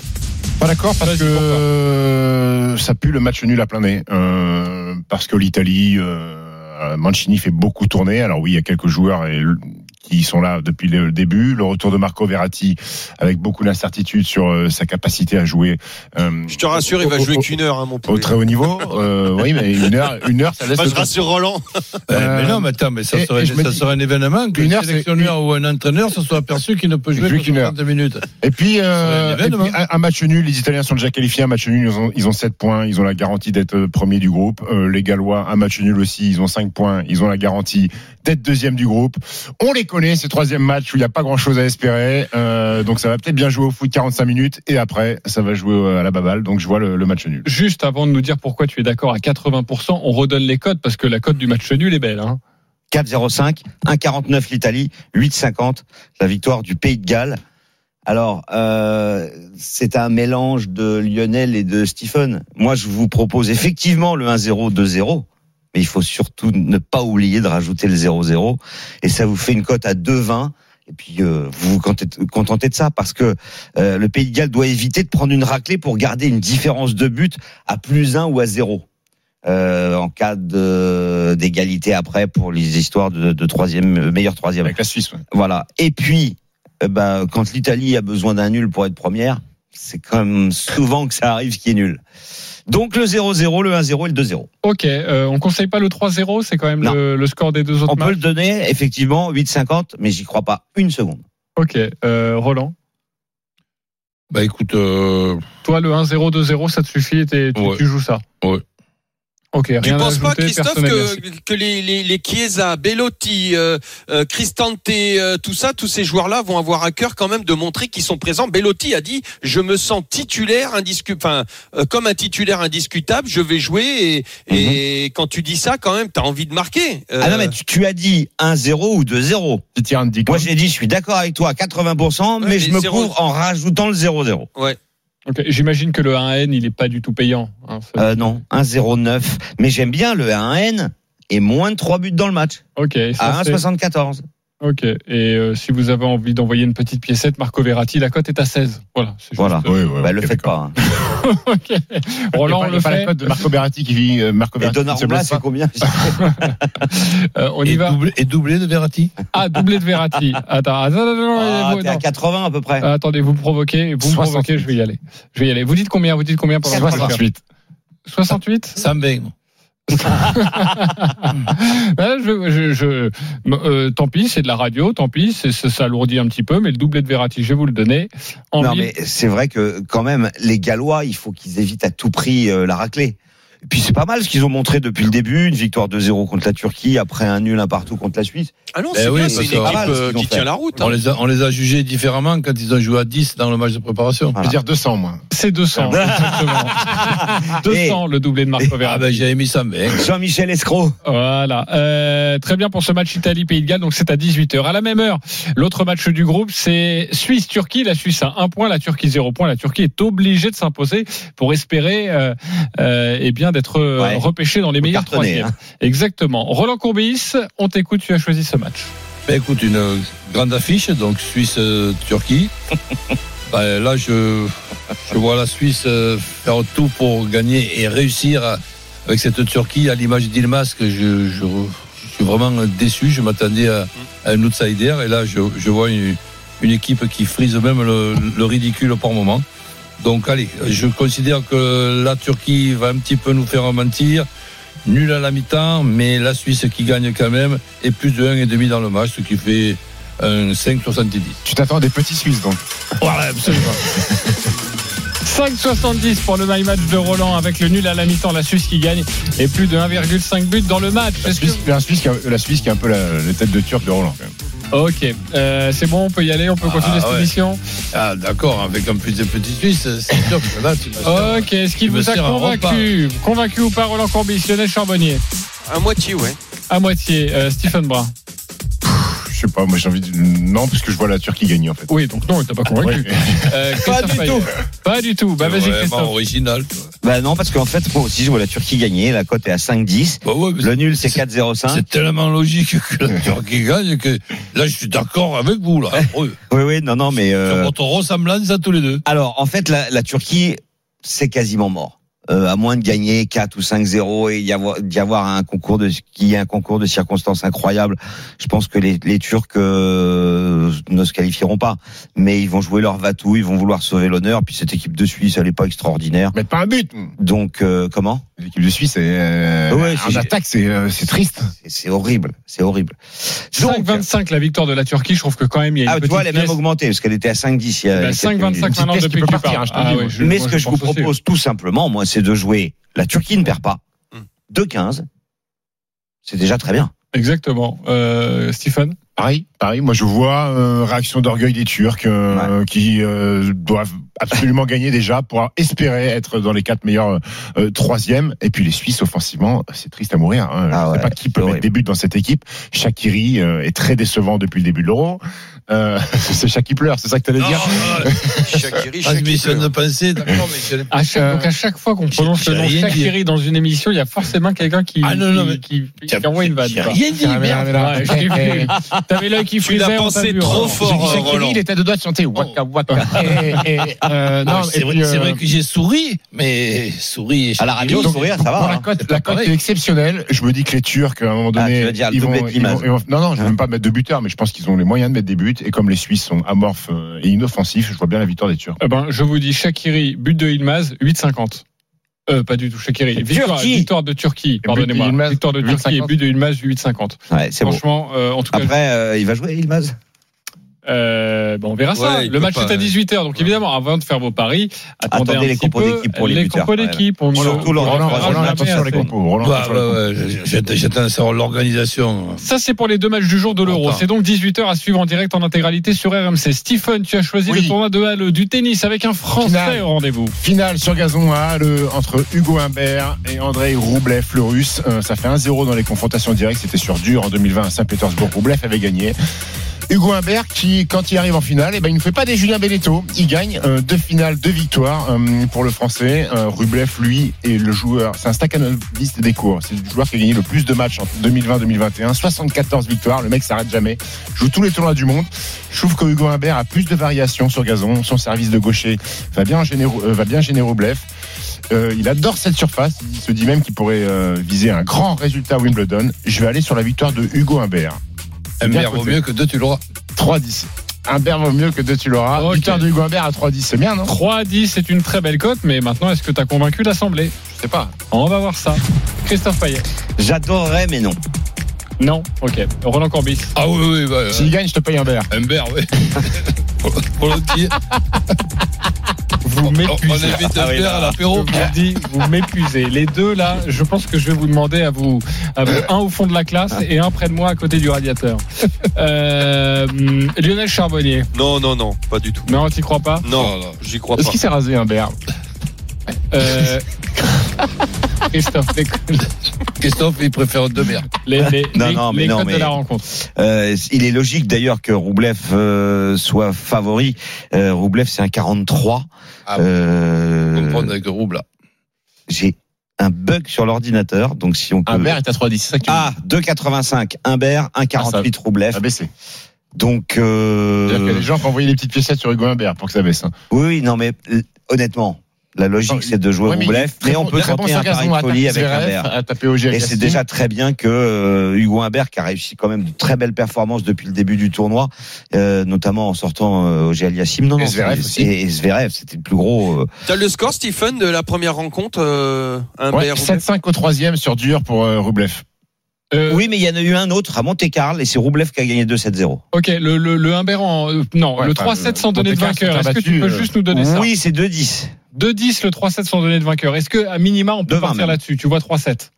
Pas d'accord parce que euh, ça pue le match nul à plein nez. Euh, parce que l'Italie, euh, Mancini fait beaucoup tourner. Alors oui, il y a quelques joueurs et, qui sont là depuis le début. Le retour de Marco Verratti avec beaucoup d'incertitudes sur euh, sa capacité à jouer. euh, je te rassure il va au- jouer au- qu'une heure hein, mon au poulet. très haut niveau. Euh, oui, mais une heure, une heure, ça laisse. Bah, je rassure Roland Euh, (laughs) mais non, mais attends, mais ça, et- serait, et ça dis- serait un événement que Une un heure, sélectionneur ou un entraîneur se soit aperçu qu'il ne peut jouer qu'une heure. 30 minutes. Et puis, euh, un et puis, un, un match nul, les Italiens sont déjà qualifiés. Un match nul, ils ont, ils ont 7 points. Ils ont la garantie d'être premier du groupe. Euh, les Gallois, un match nul aussi, ils ont 5 points. Ils ont la garantie d'être deuxième du groupe. On les connaît ce troisième match où il n'y a pas grand chose à espérer. Euh, donc ça va peut-être bien jouer au foot 45 minutes et après ça va jouer à la baballe. Donc je vois le, le match nul. Juste avant de nous dire pourquoi tu es d'accord à 80%, on redonne les codes parce que la cote du match nul est belle. Hein. 4,05, 1,49 l'Italie, 8,50 la victoire du Pays de Galles. Alors, euh, c'est un mélange de Lionel et de Stephen. Moi, je vous propose effectivement le 1-0, 2-0. Mais il faut surtout ne pas oublier de rajouter le 0-0. Et ça vous fait une cote à 2,20. Et puis, euh, vous vous contentez- de ça parce que euh, le Pays de Galles doit éviter de prendre une raclée pour garder une différence de but à plus 1 ou à 0. Euh, en cas d'égalité après pour les histoires de, de troisième meilleur troisième. Avec la Suisse. ouais. Voilà. Et puis, euh, bah, quand l'Italie a besoin d'un nul pour être première, c'est quand même souvent que ça arrive qui est nul. Donc le 0-0, le 1-0 et le 2-0. Ok, euh, on conseille pas le 3-0, c'est quand même le, le score des deux autres On peut le donner, effectivement, 8-50, mais j'y crois pas une seconde. Ok, euh, Roland. Bah écoute, euh, Toi, le 1-0, 2-0, ça te suffit et tu, Ouais. tu joues ça. Ouais. Ok, rien Tu à penses pas, Christophe, que, que les, les, les Chiesa, Bellotti, euh, euh, Cristante, euh, tout ça, tous ces joueurs-là vont avoir à cœur quand même de montrer qu'ils sont présents. Bellotti a dit je me sens titulaire indiscu enfin euh, comme un titulaire indiscutable, je vais jouer et, et quand tu dis ça quand même t'as envie de marquer. Euh, Ah non, mais tu, tu as dit 1-0 ou 2-0. Moi, j'ai dit, je suis d'accord avec toi à 80%, mais, mais je me zéro- couvre en rajoutant le 0-0. Ouais. Ok, J'imagine que le 1N, il est pas du tout payant. hein, Euh, non, 1-0-9. Mais j'aime bien le 1N et moins de 3 buts dans le match. Ok, ça, À c'est- 1,74. Ok, et euh, si vous avez envie d'envoyer une petite piécette, Marco Verratti, la cote est à 16. Voilà. c'est Voilà. juste, Ouais, ouais, Bah, le faites pas. hein. (laughs) ok. Roland, pas- on le a pas la fait. cote de Marco Verratti qui vit. euh, Marco Et Verratti se Donnarumma, c'est combien (laughs) Euh, on y et, va. doublé, et doublé de Verratti Ah, doublé de Verratti. Attends, attends, attends, attends, Ah, T'es à non. 80 à peu près. Ah, Attendez, vous me provoquez, vous me 68. provoquez, je vais y aller. Je vais y aller. Vous dites combien Vous dites combien pour 68. 68 120. Ouais, (laughs) je, je, je- euh, tant pis, c'est de la radio, tant pis, ça s'alourdit un petit peu, mais le doublé de Verratti, je vais vous le donner. En Non, mais c'est vrai que quand même, les Gallois, il faut qu'ils évitent à tout prix euh, la raclée. Et puis c'est pas mal ce qu'ils ont montré depuis le début, une victoire 2-0 contre la Turquie, après un nul un partout contre la Suisse. Ah non, Eh c'est oui, parce c'est une équipe mal, euh, qui fait. tient la route. hein. On les, a, on les a jugés différemment quand ils ont joué à 10 dans le match de préparation. Je veux dire 200, moi. C'est 200, exactement. (laughs) 200 le doublé de Marco Ah Verratti. ben j'avais mis 120. Jean-Michel Escroc. Voilà. Euh, très bien pour ce match Italie-Pays de Galles, donc c'est à 18h. À la même heure, l'autre match du groupe, c'est Suisse-Turquie. La Suisse a un point, la Turquie zéro point. La Turquie est obligée de s'imposer pour espérer euh, euh, eh bien d'être euh, Ouais. repêché dans les meilleurs troisièmes. hein. Exactement. Roland Courbis, on t'écoute, tu as choisi ce match. Ben écoute, une grande affiche, donc Suisse-Turquie. (laughs) Ben, là, je, je vois la Suisse euh, faire tout pour gagner et réussir avec cette Turquie à l'image d'Ilmas que je, je, je suis vraiment déçu. Je m'attendais à, à un outsider et là, je, je vois une, une équipe qui frise même le, le ridicule par moment. Donc, allez, je considère que la Turquie va un petit peu nous faire mentir. Nul à la mi-temps, mais la Suisse qui gagne quand même et plus de 1,5 dans le match, ce qui fait un 5,70. Tu t'attends à des petits Suisses, donc. Voilà, absolument. (laughs) 5,70 pour le my match de Roland avec le nul à la mi-temps, la Suisse qui gagne et plus de 1,5 but dans le match. La que- Suisse, la Suisse, qui a, la Suisse qui est un peu la, la tête de turc de Roland, quand même. Ok, Euh, c'est bon, on peut y aller, on peut continuer Ah, cette ouais. émission. Ah, d'accord, avec un plus de petits Suisses, c'est sûr que là, tu me Ok, est-ce qu'il vous a convaincu Convaincu ou pas Roland Courbis, Lionel Charbonnier À moitié, ouais. À moitié, euh, Stephen Brun. Je sais pas, moi j'ai envie de. Non, parce que je vois la Turquie gagner, en fait. Oui, donc non, il t'a pas convaincu. Ouais. Euh, (laughs) Pas du tout. Pas du tout. Bah C'est vas-y Christophe. original. toi. Bah non, parce qu'en fait, moi aussi, je vois la Turquie gagner. La cote est à 5-10. Bah ouais, Le nul, c'est c'est- 4-0-5. C'est tellement logique que la (laughs) Turquie gagne que là, je suis d'accord avec vous. Là. (laughs) Oui. Oui, non, non, mais. Sur euh, votre ressemblance à tous les deux. Alors, en fait, la, la Turquie, c'est quasiment mort. Euh, à moins de gagner 4 ou 5-0 et y avoir, d'y avoir un concours de, qu'il y ait un concours de circonstances incroyable. Je pense que les, les Turcs euh, ne se qualifieront pas, mais ils vont jouer leur vatou, ils vont vouloir sauver l'honneur. Puis cette équipe de Suisse, elle est pas extraordinaire. Mettre pas un but. Donc, euh, comment? L'équipe de Suisse, c'est, euh, Ouais, en c'est- attaque, c'est, euh, c'est triste. C'est- horrible, c'est horrible. Donc, 5,25 la victoire de la Turquie, je trouve que quand même il y a une ah, tu petite vois, elle est même augmentée parce qu'elle était à 5-10 il y a. Bah, il y a quelques 5,25 minutes. maintenant qui depuis que tu partir, parles. hein, Ah Mais moi, ce que je vous propose tout simplement, moi, c'est de jouer. La Turquie ne perd pas. 2-15. C'est déjà très bien. Exactement. Euh, Stephen Pareil, pareil. Moi, je vois euh, réaction d'orgueil des Turcs euh, qui euh, doivent absolument gagner déjà pour espérer être dans les quatre meilleurs euh, troisièmes. Et puis les Suisses offensivement, c'est triste à mourir. Hein. Ah je sais pas qui peut mettre des buts dans cette équipe. Shakiri euh, est très décevant depuis le début de l'Euro. Euh, (laughs) c'est Shaq qui pleure, c'est ça que tu allais dire? (laughs) Shakiri, Transmission de pensée, d'accord, mais je- À chaque, donc à chaque fois qu'on prononce le nom. Shakiri dans une émission, il y a forcément quelqu'un qui, Ah non, non, qui- mais- qui, qui, qui envoie une vanne. rien dit, Ah. T'avais l'œil qui Tu l'as frisait. on t'a pensé trop hein. fort, Shakiri, il était à deux doigts de chanter Waka Waka. Et, euh, Ah, non, c'est vrai, euh, vrai que j'ai souri, mais souri. À la radio, Donc, sourire, ça va. La cote, la cote pareil. est exceptionnelle. Je me dis que les Turcs, à un moment Ah, donné, dire ils, vont, ils, vont, ils vont- non, non, je ne vais même pas mettre de buteur, mais je pense qu'ils ont les moyens de mettre des buts. Et comme les Suisses sont amorphes euh, et inoffensifs, je vois bien la victoire des Turcs. Eh ben, je vous dis Shakiri, but de Ilmaz, 8,50. Euh, pas du tout, Shakiri. Victoire, Turquie. victoire de Turquie, pardonnez-moi. Victoire de Turquie et 8,50. but de Ilmaz, 8,50. Ouais, c'est bon. Franchement, euh, en tout cas, Après, euh, il va jouer, Ilmaz Euh, bon, on verra ça. Ouais, le match pas, est à ouais. 18h. Donc, évidemment, avant de faire vos paris, attendez, Attendez un les petit compos d'équipe pour les les buteurs. compos Ouais, d'équipe. On Roland, ne- tout Laurent, on ne Roland, Roland, jamais attention les assez. compos. Roland, Bah, attention les ouais, compos. ouais, j'ai- J'attends savoir l'organisation. Ça, c'est pour les deux matchs du jour de l'Euro. C'est donc 18h à suivre en direct en intégralité sur RMC. Stephen, tu as choisi Oui. le tournoi de Halle du tennis avec un Français au rendez-vous. Finale sur gazon à Halle entre Hugo Humbert et Andrei Roublev, le russe. Euh, ça fait 1-0 dans les confrontations directes. C'était sur dur en 2020 à Saint-Pétersbourg. Roublev avait gagné. Hugo Humbert qui, quand il arrive en finale, eh ben, il ne fait pas des Julien Belletto. Il gagne euh, deux finales, deux victoires euh, pour le Français. Euh, Rublev, lui, est le joueur. C'est un staccanoviste des cours. C'est le joueur qui a gagné le plus de matchs en 2020-2021. 74 victoires. Le mec s'arrête jamais. Joue tous les tournois du monde. Je trouve que Hugo Humbert a plus de variations sur gazon. Son service de gaucher va bien gêner, euh, va bien gêner Rublev. Euh, il adore cette surface. Il se dit même qu'il pourrait viser un grand résultat à Wimbledon. Je vais aller sur la victoire de Hugo Humbert. Un bien verre vaut mieux que deux, tu l'auras. 3-10. Humbert vaut mieux que deux, tu l'auras. Ok. Victoire de Hugo Humbert à 3-10, c'est bien, non 3-10, c'est une très belle cote, mais maintenant, est-ce que tu as convaincu l'Assemblée? Je sais pas. On va voir ça. Christophe Payet. J'adorerais, mais non. Non Ok. Roland Corbis. Ah oui, oui, bah, S'il gagne, je te paye Humbert. un verre, oui. Volontiers. (laughs) Vous On m'épuisez. un Ah oui, verre à l'apéro. Je vous dis, vous m'épuisez. Les deux là, je pense que je vais vous demander à vous, à vous un au fond de la classe et un près de moi à côté du radiateur. Euh, Lionel Charbonnier. Non, non, non, pas du tout. Non, t'y crois pas? Non, j'y crois pas. Est-ce qu'il s'est rasé, Humbert Euh, (laughs) Christophe, Christophe, il préfère les, les, Non, les- non, mais les non, de mais- la rencontre. Euh, il est logique d'ailleurs que Roublev euh, soit favori. Euh, Roublev, c'est un 43. Ah, Euh, Comprendre avec là. J'ai un bug sur l'ordinateur, donc si on peut. Humbert est à 3-10, c'est ça que Ah, 2,85. Humbert, 1,48 Roublev. a baissé. Donc, C'est-à-dire euh, a des gens ont envoyé des petites piécettes sur Hugo Humbert pour que ça baisse. hein. oui, oui, non, mais euh, honnêtement, la logique, Non, c'est de jouer Ouais, mais Roublev, mais on peut tenter un pari de folie avec Humbert. Et c'est déjà très bien que euh, Hugo Humbert, qui a réussi quand même de très belles performances depuis le début du tournoi, euh, notamment en sortant euh, au. Non, Et non, et, Zverev, c'était le plus gros. euh, T'as le score, Stephen, de la première rencontre euh, Ouais, BR 7-5 au troisième sur dur pour euh, Rublev. Euh, Oui, mais il y en a eu un autre à Monte-Carlo et c'est Roublev qui a gagné 2-7-0. Ok, le, le, le Humbert en. euh, non, Ouais, le enfin, 3-7 sans donner de vainqueur. Est-ce que tu peux euh, juste nous donner ça Oui, c'est 2-10. 2-10, le 3-7 sans donner de vainqueur. Est-ce que à minima on peut 2-20 partir là-dessus Tu vois 3-7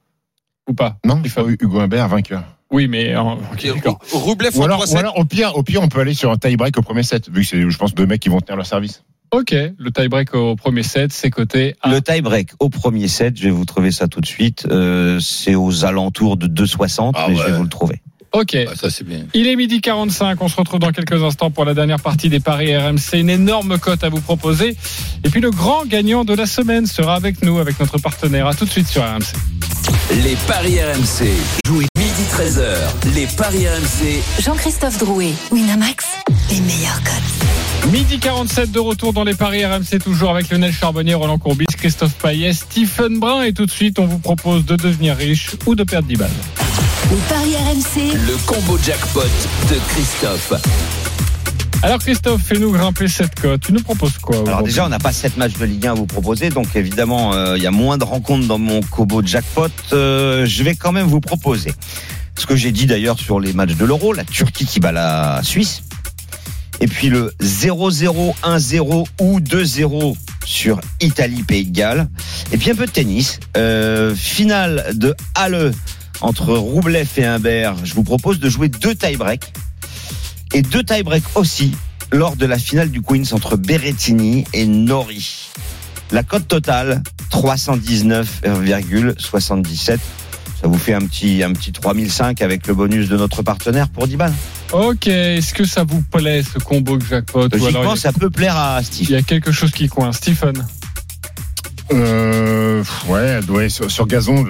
Ou pas Non, Il faut- Hugo Humbert vainqueur. Oui, mais. euh, ok, d'accord. Roublev Ou en alors, ou 3-7. alors, au pire, au pire, on peut aller sur un tie-break au premier set, vu que c'est, je pense, deux mecs qui vont tenir leur service. Ok, le tie-break au premier set, c'est coté à. Le tie-break au premier set, je vais vous trouver ça tout de suite. euh, c'est aux alentours de 2,60, Ah mais je vais vous le trouver. Ok. Ah, ça, c'est bien. Il est midi 45, on se retrouve dans quelques instants pour la dernière partie des paris RMC. Une énorme cote à vous proposer. Et puis le grand gagnant de la semaine sera avec nous, avec notre partenaire. À tout de suite sur RMC. Les paris RMC. Jouez midi 13h. Les paris RMC. Jean-Christophe Drouet, Winamax, les meilleurs cotes. Midi 47 de retour dans les paris RMC, toujours avec Lionel Charbonnier, Roland Courbis, Christophe Payet, Stephen Brun. Et tout de suite, on vous propose de devenir riche ou de perdre 10 balles. Les paris RMC, Le combo jackpot de Christophe. Alors Christophe, fais-nous grimper cette cote. Tu nous proposes quoi Alors déjà, on n'a pas 7 matchs de Ligue 1 à vous proposer, donc évidemment, euh, il y a moins de rencontres dans mon Kobo Jackpot. Euh, je vais quand même vous proposer ce que j'ai dit d'ailleurs sur les matchs de l'Euro, la Turquie qui bat la Suisse, et puis le 0-0, 1-0 ou 2-0 sur Italie-Pays de Galles, et puis un peu de tennis. Euh, finale de Halle entre Roublev et Humbert. Je vous propose de jouer deux tie-break. et deux tie-breaks aussi lors de la finale du Queens entre Berrettini et Nori. La cote totale 319,77. Ça vous fait un petit un petit 3005 avec le bonus de notre partenaire pour 10 balles. Ok, est-ce que ça vous plaît ce combo jackpot ou Logiquement, alors il y a- ça peut plaire à Steve. il y a quelque chose qui coince Stephen Euh, ouais, ouais, sur, sur gazon,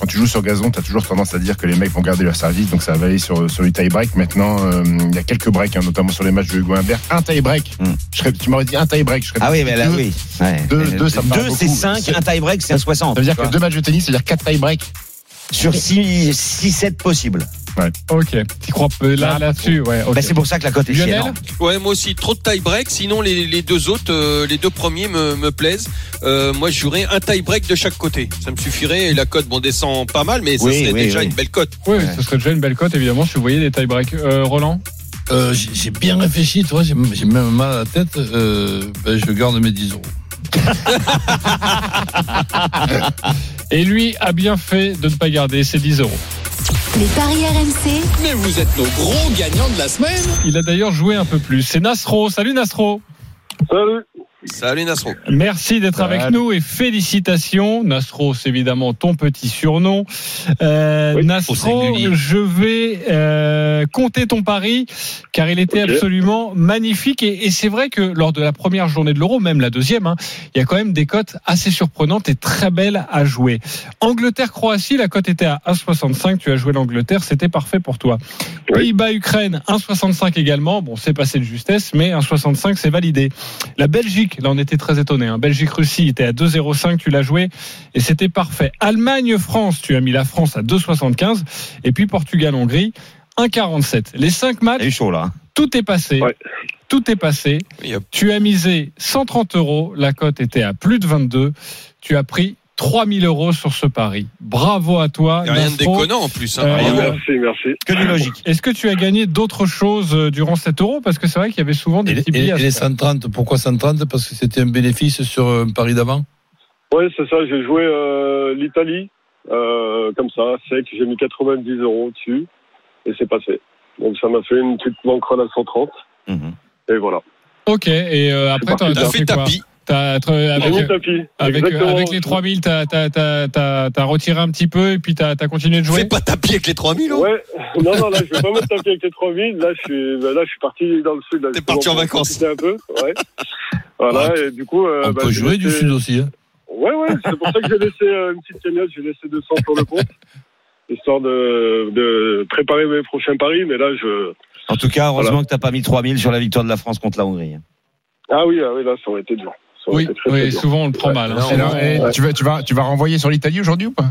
quand tu joues sur gazon, tu as toujours tendance à dire que les mecs vont garder leur service, donc ça va aller sur, sur du tie-break. Maintenant, euh, il y a quelques breaks, hein, notamment sur les matchs de Hugo Humbert. Un tie-break, je serais, tu m'aurais dit un tie-break. je serais Ah oui, mais là, deux. oui. Ouais. Deux, deux, ça me deux, c'est beaucoup. 5, un tie-break, c'est un 60. Ça veut dire que deux matchs de tennis, c'est-à-dire quatre tie-breaks. Sur 6-7 possibles. Ouais. Ok, tu crois peu là là-dessus ouais. ok. Bah, c'est pour ça que la cote est Lionel chiante. Ouais, moi aussi, trop de tie break. Sinon, les, les deux autres, euh, les deux premiers me, me plaisent. Euh, moi, je jouerais un tie break de chaque côté. Ça me suffirait. Et la cote, bon, descend pas mal, mais ça Oui, serait oui, déjà oui. une belle cote. Oui, ce serait déjà une belle cote évidemment si vous voyez des tie breaks. Euh, Roland Euh, j'ai bien réfléchi, toi, j'ai j'ai même mal à la tête. Euh, ben, je garde mes 10 euros. (laughs) Et lui a bien fait de ne pas garder ses 10 euros. Les paris RMC, Mais vous êtes nos gros gagnants de la semaine. Il a d'ailleurs joué un peu plus. C'est Nasro. Salut Nasro. Salut. Salut Nasro. Merci d'être avec nous et félicitations. Nasro, c'est évidemment ton petit surnom. Euh, Oui, Nasro, je vais euh, compter ton pari car il était absolument magnifique et, et c'est vrai que lors de la première journée de l'Euro, même la deuxième, hein, il y a quand même des cotes assez surprenantes et très belles à jouer. Angleterre-Croatie, la cote était à 1,65. Tu as joué l'Angleterre, c'était parfait pour toi. Oui. Pays-Bas-Ukraine, 1,65 également. Bon, c'est passé de justesse, mais 1,65 c'est validé. La Belgique, là on était très étonné. Hein. Belgique-Russie était à 2,05, tu l'as joué et c'était parfait. Allemagne-France, tu as mis la France à 2,75 et puis Portugal-Hongrie 1,47. Les cinq matchs, Il est chaud là. tout est passé. Ouais. Tout est passé. Tu as misé 130 euros. La cote était à plus de 22. Tu as pris 3000 euros sur ce pari. Bravo à toi. Y a rien de déconnant en plus. Hein. Euh. Merci, merci. Que du logique. Est-ce que tu as gagné d'autres choses euh, durant cet euro? Parce que c'est vrai qu'il y avait souvent des Et, petits et- billets. et se les faire. 130, pourquoi 130 Parce que c'était un bénéfice sur un pari d'avant? Oui, c'est ça. J'ai joué euh, l'Italie, euh, comme ça, sec. J'ai mis 90 euros dessus et c'est passé. Donc ça m'a fait une petite banquerolle à 130. Mhm. Et voilà. Ok, et euh, après, t'as T'as t'as fait fait quoi? tapis. T'as- t'as- J'ai avec, les 3000, t'as as, retiré un petit peu et puis t'as as continué de jouer Fais pas tapis avec les 3000 euros. Ouais, non, non, là, je vais pas mettre tapis avec les 3000. Là, je suis, bah, là, je suis parti dans le sud. T'es parti en vacances. un peu, ouais. Voilà, et du coup. euh, On bah, peut jouer du sud aussi. Hein. Ouais, ouais, c'est pour ça que j'ai laissé euh, une petite cagnotte, j'ai laissé 200 sur le compte, histoire de, de préparer mes prochains paris, mais là, je. En tout cas, heureusement Voilà. que t'as pas mis 3000 sur la victoire de la France contre la Hongrie. Ah oui, ah oui, là, ça aurait été dur. Oui, oui souvent on le prend Ouais. mal. hein. Alors, tu, vas, tu, vas, tu vas renvoyer sur l'Italie aujourd'hui ou pas?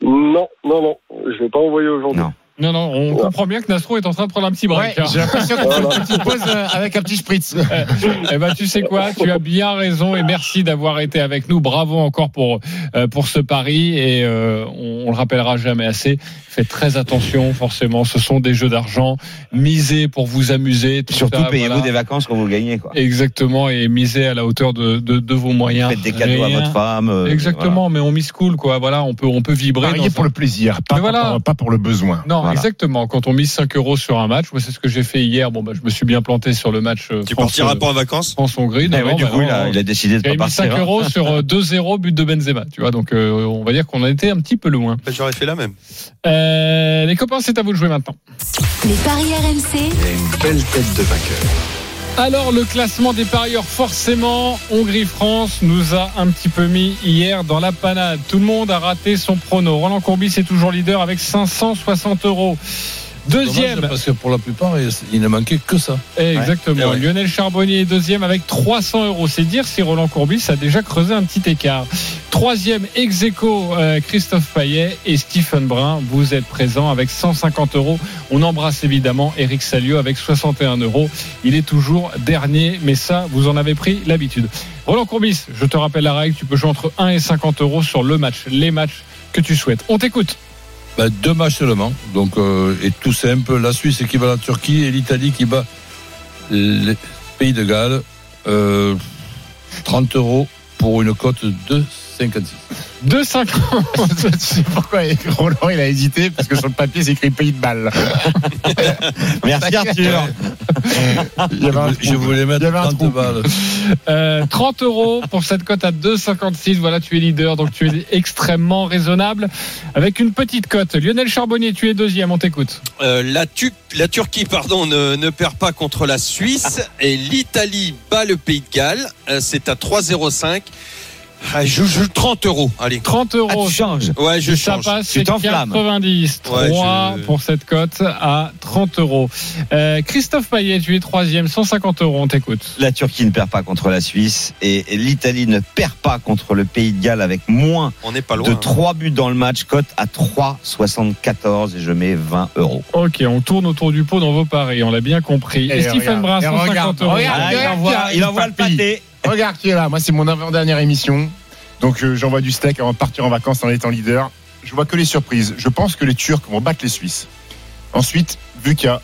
Non, non, non, je vais pas envoyer aujourd'hui. Non. Non, on Ouais. comprend bien que Nastro est en train de prendre un petit break. hein. j'ai l'impression fait Voilà. une petite pause euh, avec un petit spritz. (laughs) Eh ben, tu sais quoi, tu as bien raison et merci d'avoir été avec nous. Bravo encore pour euh, pour ce pari et euh, on, on le rappellera jamais assez. Faites très attention, forcément, ce sont des jeux d'argent. Misez pour vous amuser. tout Surtout, payez-vous voilà. des vacances quand vous gagnez. Quoi. Exactement et misez à la hauteur de de, de vos moyens. Faites des cadeaux Rien- à votre femme. euh, Exactement, mais on mise cool quoi. Voilà, on peut on peut vibrer. Parier dans pour un- le plaisir, pas, pour, pas pour le besoin. Non, Voilà. exactement. Quand on mise 5 euros sur un match, moi c'est ce que j'ai fait hier. Bon bah je me suis bien planté sur le match. euh, Tu France- partiras pas en vacances France Hongrie. Eh ouais, du coup, il a, il a décidé de pas mis 5 partir. hein. euros sur euh, 2-0 but de Benzema, tu vois. Donc euh, on va dire qu'on a été un petit peu loin. Ben, J'aurais fait la même. Euh, les copains, c'est à vous de jouer maintenant. les paris RMC, Il a une belle tête de vainqueur. Alors le classement des parieurs, forcément, Hongrie-France nous a un petit peu mis hier dans la panade. Tout le monde a raté son prono. Roland Courbis est toujours leader avec 560 euros. Deuxième, Dommage, parce que pour la plupart, il- ne manquait que ça. Exactement. Ouais. Lionel Charbonnier est deuxième avec 300 euros. C'est dire si Roland Courbis a déjà creusé un petit écart. Troisième, ex aequo, euh, Christophe Payet et Stephen Brun. Vous êtes présents avec 150 euros. On embrasse évidemment Eric Salio avec 61 euros. Il est toujours dernier, mais ça, vous en avez pris l'habitude. Roland Courbis, je te rappelle la règle. Tu peux jouer entre 1 et 50 euros sur le match, les matchs que tu souhaites. On t'écoute. Ben, deux matchs seulement. Donc, euh, et tout simple. La Suisse qui bat la Turquie et l'Italie qui bat les Pays de Galles. Euh, 30 euros pour une cote de 2,56. 2,50. (laughs) tu sais pourquoi (laughs) Roland il a hésité Parce que sur le papier c'est écrit pays de balle. (laughs) Merci Arthur. Il y avait un Je voulais mettre Il y avait un 30 trou. balles. Euh, 30 euros pour cette cote à 2,56. Voilà, tu es leader, donc tu es extrêmement raisonnable. Avec une petite cote. Lionel Charbonnier, tu es deuxième, on t'écoute. Euh, la, Tu- la Turquie pardon, ne, ne perd pas contre la Suisse et l'Italie bat le Pays de Galles. Euh, c'est à 3,05. Ah, je joue 30 euros. Allez. 30 Ah, euros. tu changes. Ouais, je ça change. passe, Tu c'est t'enflammes. 90. 3 Ouais, je- pour cette cote à 30 euros. Euh, Christophe Payet, tu es troisième, 150 euros, on t'écoute. La Turquie ne perd pas contre la Suisse et l'Italie ne perd pas contre le Pays de Galles avec moins On n'est pas loin. de hein. 3 buts dans le match. Cote à 3,74 et je mets 20 euros. Ok, on tourne autour du pot dans vos paris, on l'a bien compris. Et, Et Stephen et 150 regarde, euros. regarde. Ah, il envoie, il envoie le pâté. Regarde qui est là. Moi, c'est mon avant-dernière émission. Donc, euh, j'envoie du steak avant de partir en vacances en étant leader. Je vois que les surprises. Je pense que les Turcs vont battre les Suisses. Ensuite, vu qu'il y a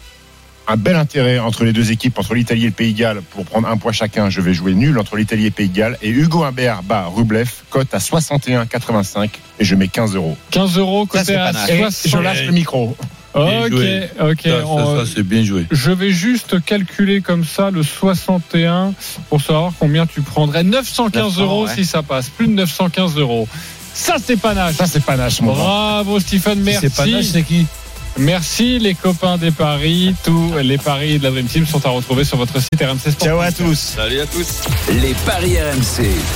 un bel intérêt entre les deux équipes, entre l'Italie et le Pays de Galles, pour prendre un point chacun, je vais jouer nul entre l'Italie et le Pays de Galles. Et Hugo Humbert bat Rublev, cote à 61,85 et je mets 15 euros. 15 euros c'est à pas mal. Et 60. je lâche le micro. Ok, joué. ok. Ça, ça, c'est bien joué. Je vais juste calculer comme ça le 61 pour savoir combien tu prendrais. 915 900, euros ouais. si ça passe. Plus de 915 euros. Ça, c'est panache. Ça, c'est panache, mon. Bravo Stephen, Si merci. C'est pas neige, c'est qui Merci les copains des paris. Tous les paris de la Dream Team sont à retrouver sur votre site RMC Sport. Ciao à tous. Salut à tous. Les paris RMC.